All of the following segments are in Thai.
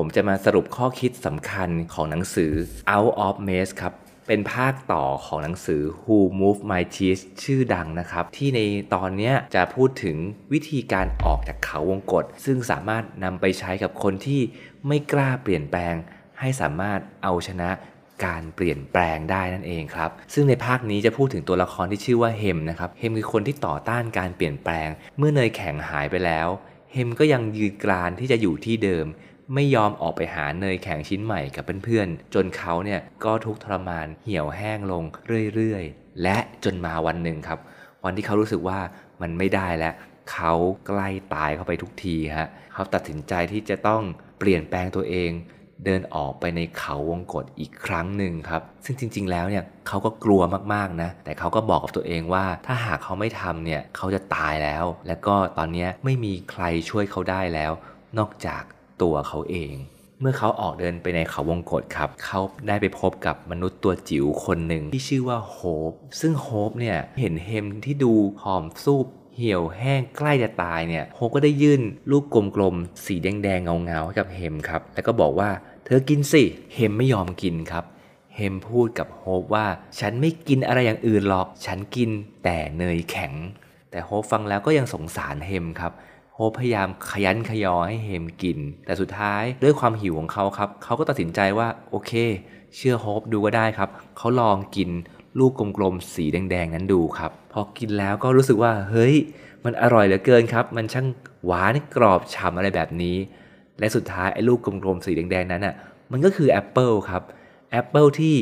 ผมจะมาสรุปข้อคิดสำคัญของหนังสือ Out of Maze ครับ เป็นภาคต่อของหนังสือ Who Moved My Cheese ชื่อดังนะครับ ที่ในตอนนี้จะพูดถึงวิธีการออกจากเขาวงกฏซึ่งสามารถนำไปใช้กับคนที่ไม่กล้าเปลี่ยนแปลง ให้สามารถเอาชนะการเปลี่ยนแปลงได้นั่นเองครับ ซึ่งในภาคนี้จะพูดถึงตัวละครที่ชื่อว่าเฮมนะครับ เฮมคือคนที่ต่อต้านการเปลี่ยนแปลง เมื่อเนยแข็งหายไปแล้ว เฮมก็ยังยืนกรานที่จะอยู่ที่เดิม ไม่ยอมออกไปหาเนยแข็งชิ้นใหม่กับเพื่อนๆ จนเขาเนี่ยก็ทุกข์ทรมานเหี่ยวแห้งลงเรื่อยๆ และจนมาวันหนึ่งครับ วันที่เขารู้สึกว่ามันไม่ได้แล้ว เขาใกล้ตายเข้าไปทุกทีฮะเขาตัดสินใจที่จะต้องเปลี่ยนแปลงตัวเองเดินออกไปในเขาวงกฏอีกครั้งหนึ่งครับ ซึ่งจริง ๆ แล้วเนี่ยเขาก็กลัวมากๆนะ แต่เขาก็บอกกับตัวเองว่า ถ้าหากเขาไม่ทำเนี่ยเขาจะตายแล้ว แล้วก็ตอนนี้ไม่มีใครช่วยเขาได้แล้ว นอกจาก ตัวเขาเอง เมื่อเขาออกเดินไปในเขาวงกฏครับ เขาได้ไปพบกับมนุษย์ตัวจิ๋วคนหนึ่งที่ชื่อว่าโฮปซึ่งโฮปเนี่ยเห็นเฮมที่ดูผอมซูบเหี่ยวแห้งใกล้จะตายเนี่ยโฮปก็ได้ยื่นลูกกลมๆ สีแดงๆ เงาๆให้กับเฮมครับ แล้วก็บอกว่าเธอกินสิ เฮมไม่ยอมกินครับ เฮมพูดกับโฮปว่าฉันไม่กินอะไรอย่างอื่นหรอก ฉันกินแต่เนยแข็ง แต่โฮปฟังแล้วก็ยังสงสารเฮมครับ โฮปพยายามขยันขยอให้เฮมกิน แต่สุดท้ายด้วยความหิวของเขาครับ เขาก็ตัดสินใจว่าโอเค เชื่อโฮปดูก็ได้ครับ เขาลองกินลูกกลมๆสีแดงๆนั้นดูครับ พอกินแล้วก็รู้สึกว่า เฮ้ย มันอร่อยเหลือเกินครับ มันช่างหวานกรอบฉ่ำอะไรแบบนี้ และสุดท้ายไอ้ลูกกลมๆสีแดงๆนั้นอะ มันก็คือแอปเปิลครับ แอปเปิลที่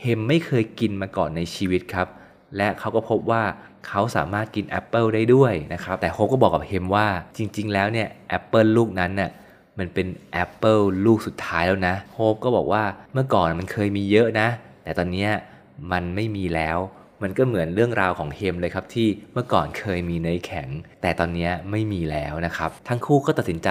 เฮมไม่เคยกินมาก่อนในชีวิตครับ และเขาก็พบว่า เขาสามารถกินแอปเปิลได้ด้วยนะครับแต่โฮปก็บอกกับเฮมว่าจริง ๆ แล้วเนี่ยแอปเปิลลูกนั้นน่ะมันเป็นแอปเปิลลูกสุดท้ายแล้วนะโฮปก็บอกว่าเมื่อก่อนมันเคยมีเยอะนะ แต่ตอนนี้มันไม่มีแล้ว มันก็เหมือนเรื่องราวของเฮมเลยครับที่เมื่อก่อนเคยมีเนยแข็ง แต่ตอนนี้ไม่มีแล้วนะครับ ทั้งคู่ก็ตัดสินใจ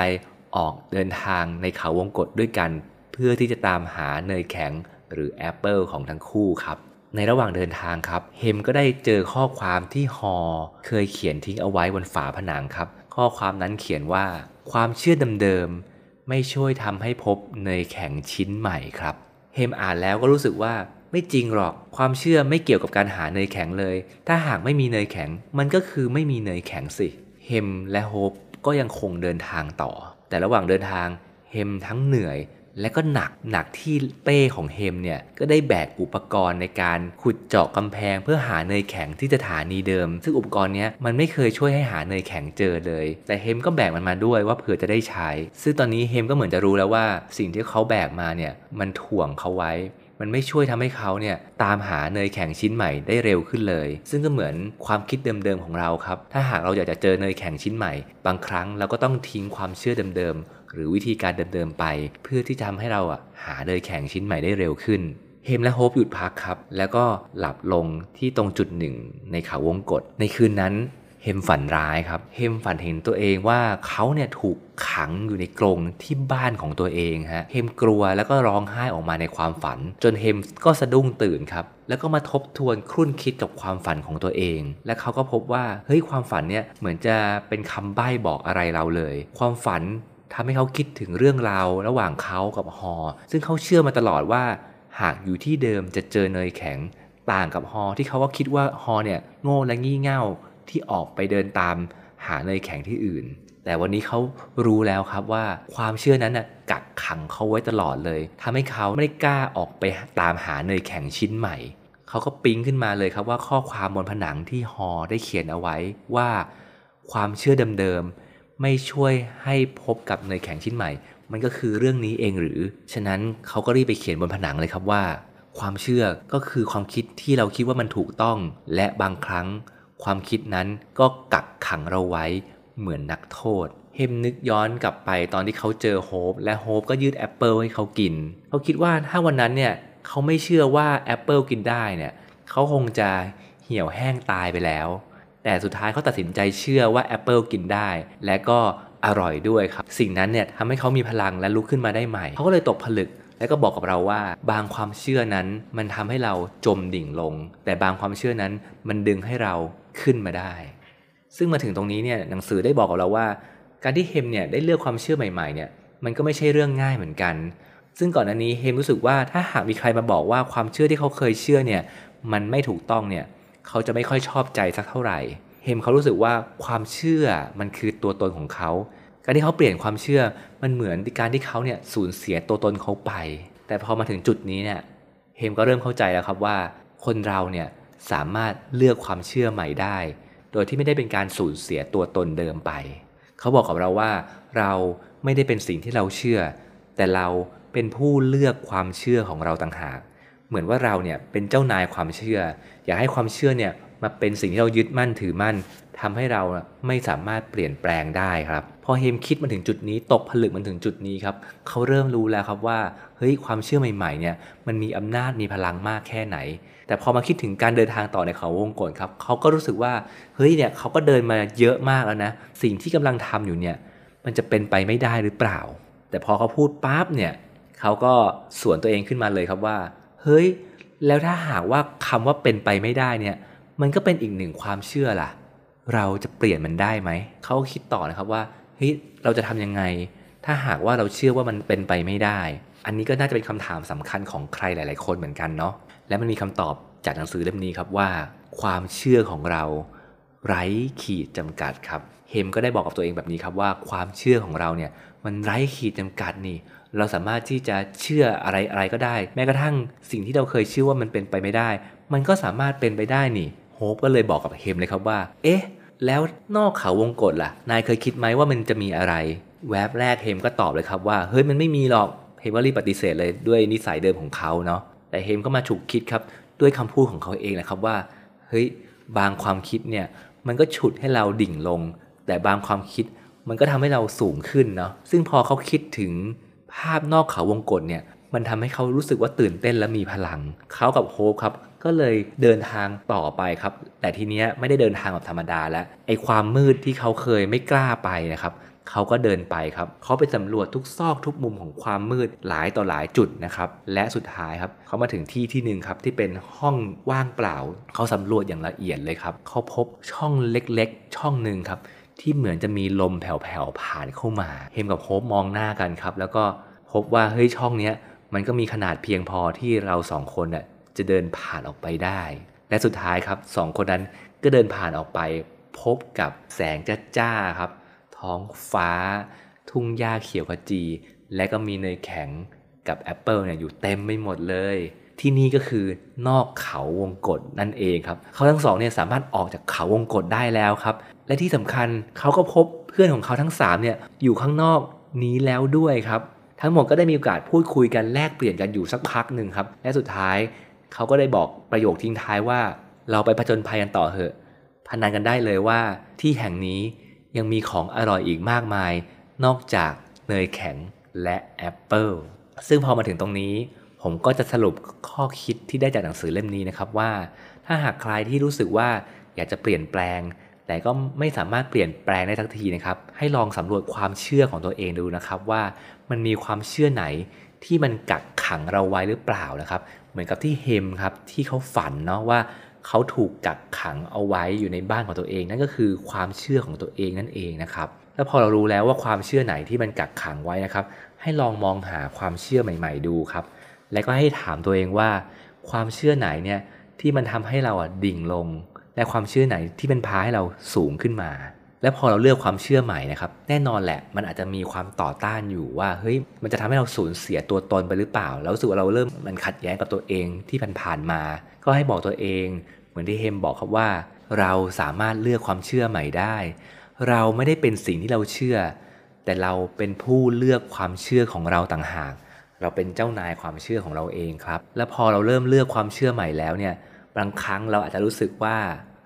ออกเดินทางในเขาวงกฏด้วยกัน เพื่อที่จะตามหาเนยแข็งหรือแอปเปิลของทั้งคู่ครับ ในระหว่างเดินทางครับเฮมก็ได้เจอข้อความที่ฮอเคยเขียนทิ้งเอาไว้บนฝาผนังครับ ข้อความนั้นเขียนว่า ความเชื่อเดิมๆไม่ช่วยทำให้พบเนยแข็งชิ้นใหม่ครับเฮมอ่านแล้วก็รู้สึกว่าไม่จริงหรอกความเชื่อไม่เกี่ยวกับการหาเนยแข็งเลย ถ้าหากไม่มีเนยแข็ง มันก็คือไม่มีเนยแข็งสิเฮมและโฮปก็ยังคงเดินทางต่อ แต่ระหว่างเดินทางเฮมทั้งเหนื่อย และก็หนักหนักที่เป้ของเฮมเนี่ย ก็ได้แบกอุปกรณ์ในการขุดเจาะกำแพงเพื่อหาเนยแข็งที่สถานีเดิม ซึ่งอุปกรณ์นี้มันไม่เคยช่วยให้หาเนยแข็งเจอเลย แต่เฮมก็แบกมันมาด้วยว่าเผื่อจะได้ใช้ ซึ่งตอนนี้เฮมก็เหมือนจะรู้แล้วว่า สิ่งที่เขาแบกมาเนี่ยมันถ่วงเขาไว้มันไม่ช่วยทำให้เขาเนี่ยตามหาเนยแข็งชิ้นใหม่ได้เร็วขึ้นเลย ซึ่งก็เหมือนความคิดเดิมๆของเราครับ ถ้าหากเราอยากจะเจอเนยแข็งชิ้นใหม่ บางครั้งเราก็ต้องทิ้งความเชื่อเดิมๆ หรือวิธีการเดิมๆไป เพื่อที่จะทำให้เราอะหาเนยแข็งชิ้นใหม่ได้เร็วขึ้นเฮมและโฮปหยุดพักครับ แล้วก็หลับลงที่ตรงจุดหนึ่งในเขาวงกฏในคืนนั้นเฮมฝันร้ายครับ เฮมฝันเห็นตัวเองว่าเขาเนี่ยถูกขังอยู่ในกรงที่บ้านของตัวเองฮะ เฮมกลัวแล้วก็ร้องไห้ออกมาในความฝัน จนเฮมก็สะดุ้งตื่นครับ แล้วก็มาทบทวนครุ่นคิดกับความฝันของตัวเอง และเขาก็พบว่าเฮ้ยความฝันเนี่ยเหมือนจะเป็นคำใบ้บอกอะไรเราเลย ความฝัน ทำให้เขาคิดถึงเรื่องราวระหว่างเขากับฮอ ซึ่งเขาเชื่อมาตลอดว่า หากอยู่ที่เดิมจะเจอเนยแข็งต่างกับฮอที่เขาก็คิดว่าฮอเนี่ยโง่และงี่เง่าที่ออกไปเดินตามหาเนยแข็งที่อื่น แต่วันนี้เขารู้แล้วครับว่าความเชื่อนั้นน่ะกักขังเขาไว้ตลอดเลยทำให้เขาไม่ได้กล้าออกไปตามหาเนยแข็งชิ้นใหม่ เขาก็ปิ๊งขึ้นมาเลยครับว่าข้อความบนผนังที่ฮอได้เขียนเอาไว้ว่า ความเชื่อเดิมๆ ไม่ช่วยให้พบกับเนยแข็งชิ้นใหม่ มันก็คือเรื่องนี้เองหรือ ฉะนั้นเขาก็รีบไปเขียนบนผนังเลยครับว่า ความเชื่อก็คือความคิดที่เราคิดว่ามันถูกต้อง และบางครั้ง ความคิดนั้นก็กักขังเราไว้เหมือนนักโทษ เฮมนึกย้อนกลับไปตอนที่เขาเจอโฮปและโฮปก็ยื่นแอปเปิลให้เขากิน เขาคิดว่าถ้าวันนั้นเนี่ยเขาไม่เชื่อว่าแอปเปิลกินได้เนี่ยเขาคงจะเหี่ยวแห้งตายไปแล้ว แต่สุดท้ายเขาตัดสินใจเชื่อว่าแอปเปิลกินได้ และก็อร่อยด้วยครับ สิ่งนั้นเนี่ยทำให้เขามีพลังและลุกขึ้นมาได้ใหม่ เขาก็เลยตกผลึกแล้วก็บอกกับเราว่า บางความเชื่อนั้นมันทำให้เราจมดิ่งลง แต่บางความเชื่อนั้นมันดึงให้เราขึ้นมาได้ ซึ่งมาถึงตรงนี้เนี่ยหนังสือได้บอกกับเราว่า การที่เฮมเนี่ยได้เลือกความเชื่อใหม่ๆเนี่ยมันก็ไม่ใช่เรื่องง่ายเหมือนกัน ซึ่งก่อนอันนี้เฮมรู้สึกว่าถ้าหากมีใครมาบอกว่าความเชื่อที่เขาเคยเชื่อเนี่ยมันไม่ถูกต้องเนี่ย เขาจะไม่ค่อยชอบใจสักเท่าไหร่ เฮมเขารู้สึกว่าความเชื่อมันคือตัวตนของเขา การที่เขาเปลี่ยนความเชื่อมันเหมือนการที่เขาเนี่ยสูญเสียตัวตนเขาไป แต่พอมาถึงจุดนี้เนี่ยเฮมก็เริ่มเข้าใจแล้วครับว่า คนเราเนี่ยสามารถเลือกความเชื่อใหม่ได้ โดยที่ไม่ได้เป็นการสูญเสียตัวตนเดิมไป เขาบอกกับเราว่าเราไม่ได้เป็นสิ่งที่เราเชื่อ แต่เราเป็นผู้เลือกความเชื่อของเราต่างหาก เหมือนว่าเราเนี่ยเป็นเจ้านายความเชื่อ อยากให้ความเชื่อเนี่ยมาเป็นสิ่งที่เรายึดมั่นถือมั่นทำให้เราไม่สามารถเปลี่ยนแปลงได้ครับพอเฮมคิดมาถึงจุดนี้ตกผลึกมันถึงจุดนี้ครับเขาเริ่มรู้แล้วครับว่าเฮ้ยความเชื่อใหม่ๆเนี่ยมันมีอำนาจมีพลังมากแค่ไหน แต่พอมาคิดถึงการเดินทางต่อในเขาวงกฏครับเขาก็รู้สึกว่าเฮ้ยเนี่ยเขาก็เดินมาเยอะมากแล้วนะสิ่งที่กำลังทำอยู่เนี่ยมันจะเป็นไปไม่ได้หรือเปล่า แต่พอเขาพูดปั๊บเนี่ยเขาก็สวนตัวเองขึ้นมาเลยครับว่า เฮ้ย แล้วถ้าหากว่าคำว่าเป็นไปไม่ได้เนี่ย มันก็เป็นอีกหนึ่งความเชื่อล่ะ เราจะเปลี่ยนมันได้ไหม เขาคิดต่อนะครับว่าเฮ้ยเราจะทำยังไง ถ้าหากว่าเราเชื่อว่ามันเป็นไปไม่ได้ อันนี้ก็น่าจะเป็นคำถามสำคัญของใครหลาย ๆ คนเหมือนกันเนาะ และมันมีคำตอบจากหนังสือเล่มนี้ครับว่า ความเชื่อของเราไร้ขีดจำกัดครับ เฮมก็ได้บอกกับตัวเองแบบนี้ครับว่าความเชื่อของเราเนี่ยมันไร้ขีดจำกัดนี่ เราสามารถที่จะเชื่ออะไรอะไรก็ได้ แม้กระทั่งสิ่งที่เราเคยเชื่อว่ามันเป็นไปไม่ได้ มันก็สามารถเป็นไปได้นี่โฮปก็เลยบอกกับเฮมเลยครับว่า เอ๊ะ แล้วนอกเขาวงกฏล่ะ นายเคยคิดไหมว่ามันจะมีอะไร แวบแรกเฮมก็ตอบเลยครับว่า เฮ้ยมันไม่มีหรอก เฮมก็รีบปฏิเสธเลยด้วยนิสัยเดิมของเขาเนาะ แต่เฮมก็มาฉุกคิดครับด้วยคำพูดของเขาเองนะครับว่า เฮ้ยบางความคิดเนี่ยมันก็ฉุดให้เราดิ่งลง แต่บางความคิดมันก็ทำให้เราสูงขึ้นเนาะ ซึ่งพอเขาคิดถึง ภาพนอกเขาวงกฏเนี่ยมันทำให้เขารู้สึกว่าตื่นเต้นและมีพลัง เขากับโฮปครับก็เลยเดินทางต่อไปครับ แต่ทีเนี้ยไม่ได้เดินทางแบบธรรมดาแล้วไอความมืดที่เขาเคยไม่กล้าไปนะครับเขาก็เดินไปครับ เขาไปสำรวจทุกซอกทุกมุมของความมืดหลายต่อหลายจุดนะครับ และสุดท้ายครับ เขามาถึงที่ที่หนึ่งครับที่เป็นห้องว่างเปล่า เขาสำรวจอย่างละเอียดเลยครับ เขาพบช่องเล็กๆ ช่องหนึ่งครับ ที่เหมือนจะมีลมแผ่วๆผ่านเข้ามา เฮมกับโฮปมองหน้ากันครับ แล้วก็พบว่าเฮ้ยช่องเนี้ยมันก็มีขนาดเพียงพอที่เราสองคนน่ะจะเดินผ่านออกไปได้ และสุดท้ายครับสองคนนั้นก็เดินผ่านออกไป พบกับแสงจ้าๆครับ ท้องฟ้า ทุ่งหญ้าเขียวขจี และก็มีเนยแข็งกับแอปเปิลเนี่ยอยู่เต็มไปหมดเลย ที่นี่ก็คือนอกเขาวงกตนั่นเองครับ เขาทั้งสองเนี่ยสามารถออกจากเขาวงกตได้แล้วครับ และที่สำคัญเขาก็พบเพื่อนของเขาทั้ง3เนี่ยอยู่ข้างนอกนี้แล้วด้วยครับ ทั้งหมดก็ได้มีโอกาสพูดคุยกันแลกเปลี่ยนกันอยู่สักพักหนึ่งครับ และสุดท้ายเขาก็ได้บอกประโยคทิ้งท้ายว่า เราไปผจญภัยกันต่อเถอะพนันกันได้เลยว่าที่แห่งนี้ยังมีของอร่อยอีกมากมาย นอกจากเนยแข็งและแอปเปิลซึ่งพอมาถึงตรงนี้ ผมก็จะสรุปข้อคิดที่ได้จากหนังสือเล่มนี้นะครับว่า ถ้าหากใครที่รู้สึกว่าอยากจะเปลี่ยนแปลง แต่ก็ไม่สามารถเปลี่ยนแปลงได้ทักทีนะครับ ให้ลองสำรวจความเชื่อของตัวเองดูนะครับ ว่ามันมีความเชื่อไหนที่มันกักขังเราไว้หรือเปล่านะครับ เหมือนกับที่เฮมครับที่เขาฝันเนาะว่าเขาถูกกักขังเอาไว้อยู่ในบ้านของตัวเอง นั่นก็คือความเชื่อของตัวเองนั่นเองนะครับ แล้วพอเรารู้แล้วว่าความเชื่อไหนที่มันกักขังไว้นะครับ ให้ลองมองหาความเชื่อใหม่ ๆ ดูครับ และก็ให้ถามตัวเองว่า ความเชื่อไหนเนี่ยที่มันทำให้เราอะดิ่งลง และความเชื่อไหนที่เป็นพาให้เราสูงขึ้นมา และพอเราเลือกความเชื่อใหม่นะครับ แน่นอนแหละ มันอาจจะมีความต่อต้านอยู่ว่าเฮ้ยมันจะทำให้เราสูญเสียตัวตนไปหรือเปล่า แล้วสึกว่าเราเริ่มมันขัดแย้งกับตัวเองที่ผ่านๆมา ก็ให้บอกตัวเอง เหมือนที่เฮมบอกครับว่า เราสามารถเลือกความเชื่อใหม่ได้ เราไม่ได้เป็นสิ่งที่เราเชื่อ แต่เราเป็นผู้เลือกความเชื่อของเราต่างหากเราเป็นเจ้านายความเชื่อของเราเองครับ และพอเราเริ่มเลือกความเชื่อใหม่แล้วเนี่ย บางครั้งเราอาจจะรู้สึกว่า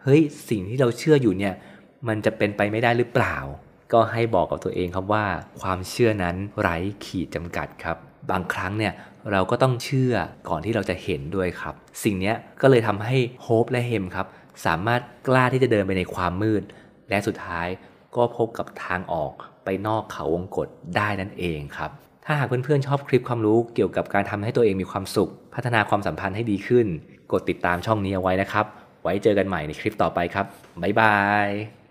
เฮ้ยสิ่งที่เราเชื่ออยู่เนี่ย มันจะเป็นไปไม่ได้หรือเปล่า ก็ให้บอกกับตัวเองครับว่า ความเชื่อนั้นไร้ขีดจำกัดครับ บางครั้งเนี่ยเราก็ต้องเชื่อก่อนที่เราจะเห็นด้วยครับ สิ่งนี้ก็เลยทำให้โฮปและเฮมครับ สามารถกล้าที่จะเดินไปในความมืด และสุดท้ายก็พบกับทางออกไปนอกเขาวงกฏได้นั่นเองครับ ถ้าหากเพื่อนๆชอบคลิปความรู้เกี่ยวกับการทำให้ตัวเองมีความสุข พัฒนาความสัมพันธ์ให้ดีขึ้น กดติดตามช่องนี้เอาไว้นะครับ ไว้เจอกันใหม่ในคลิปต่อไปครับ บ๊ายบาย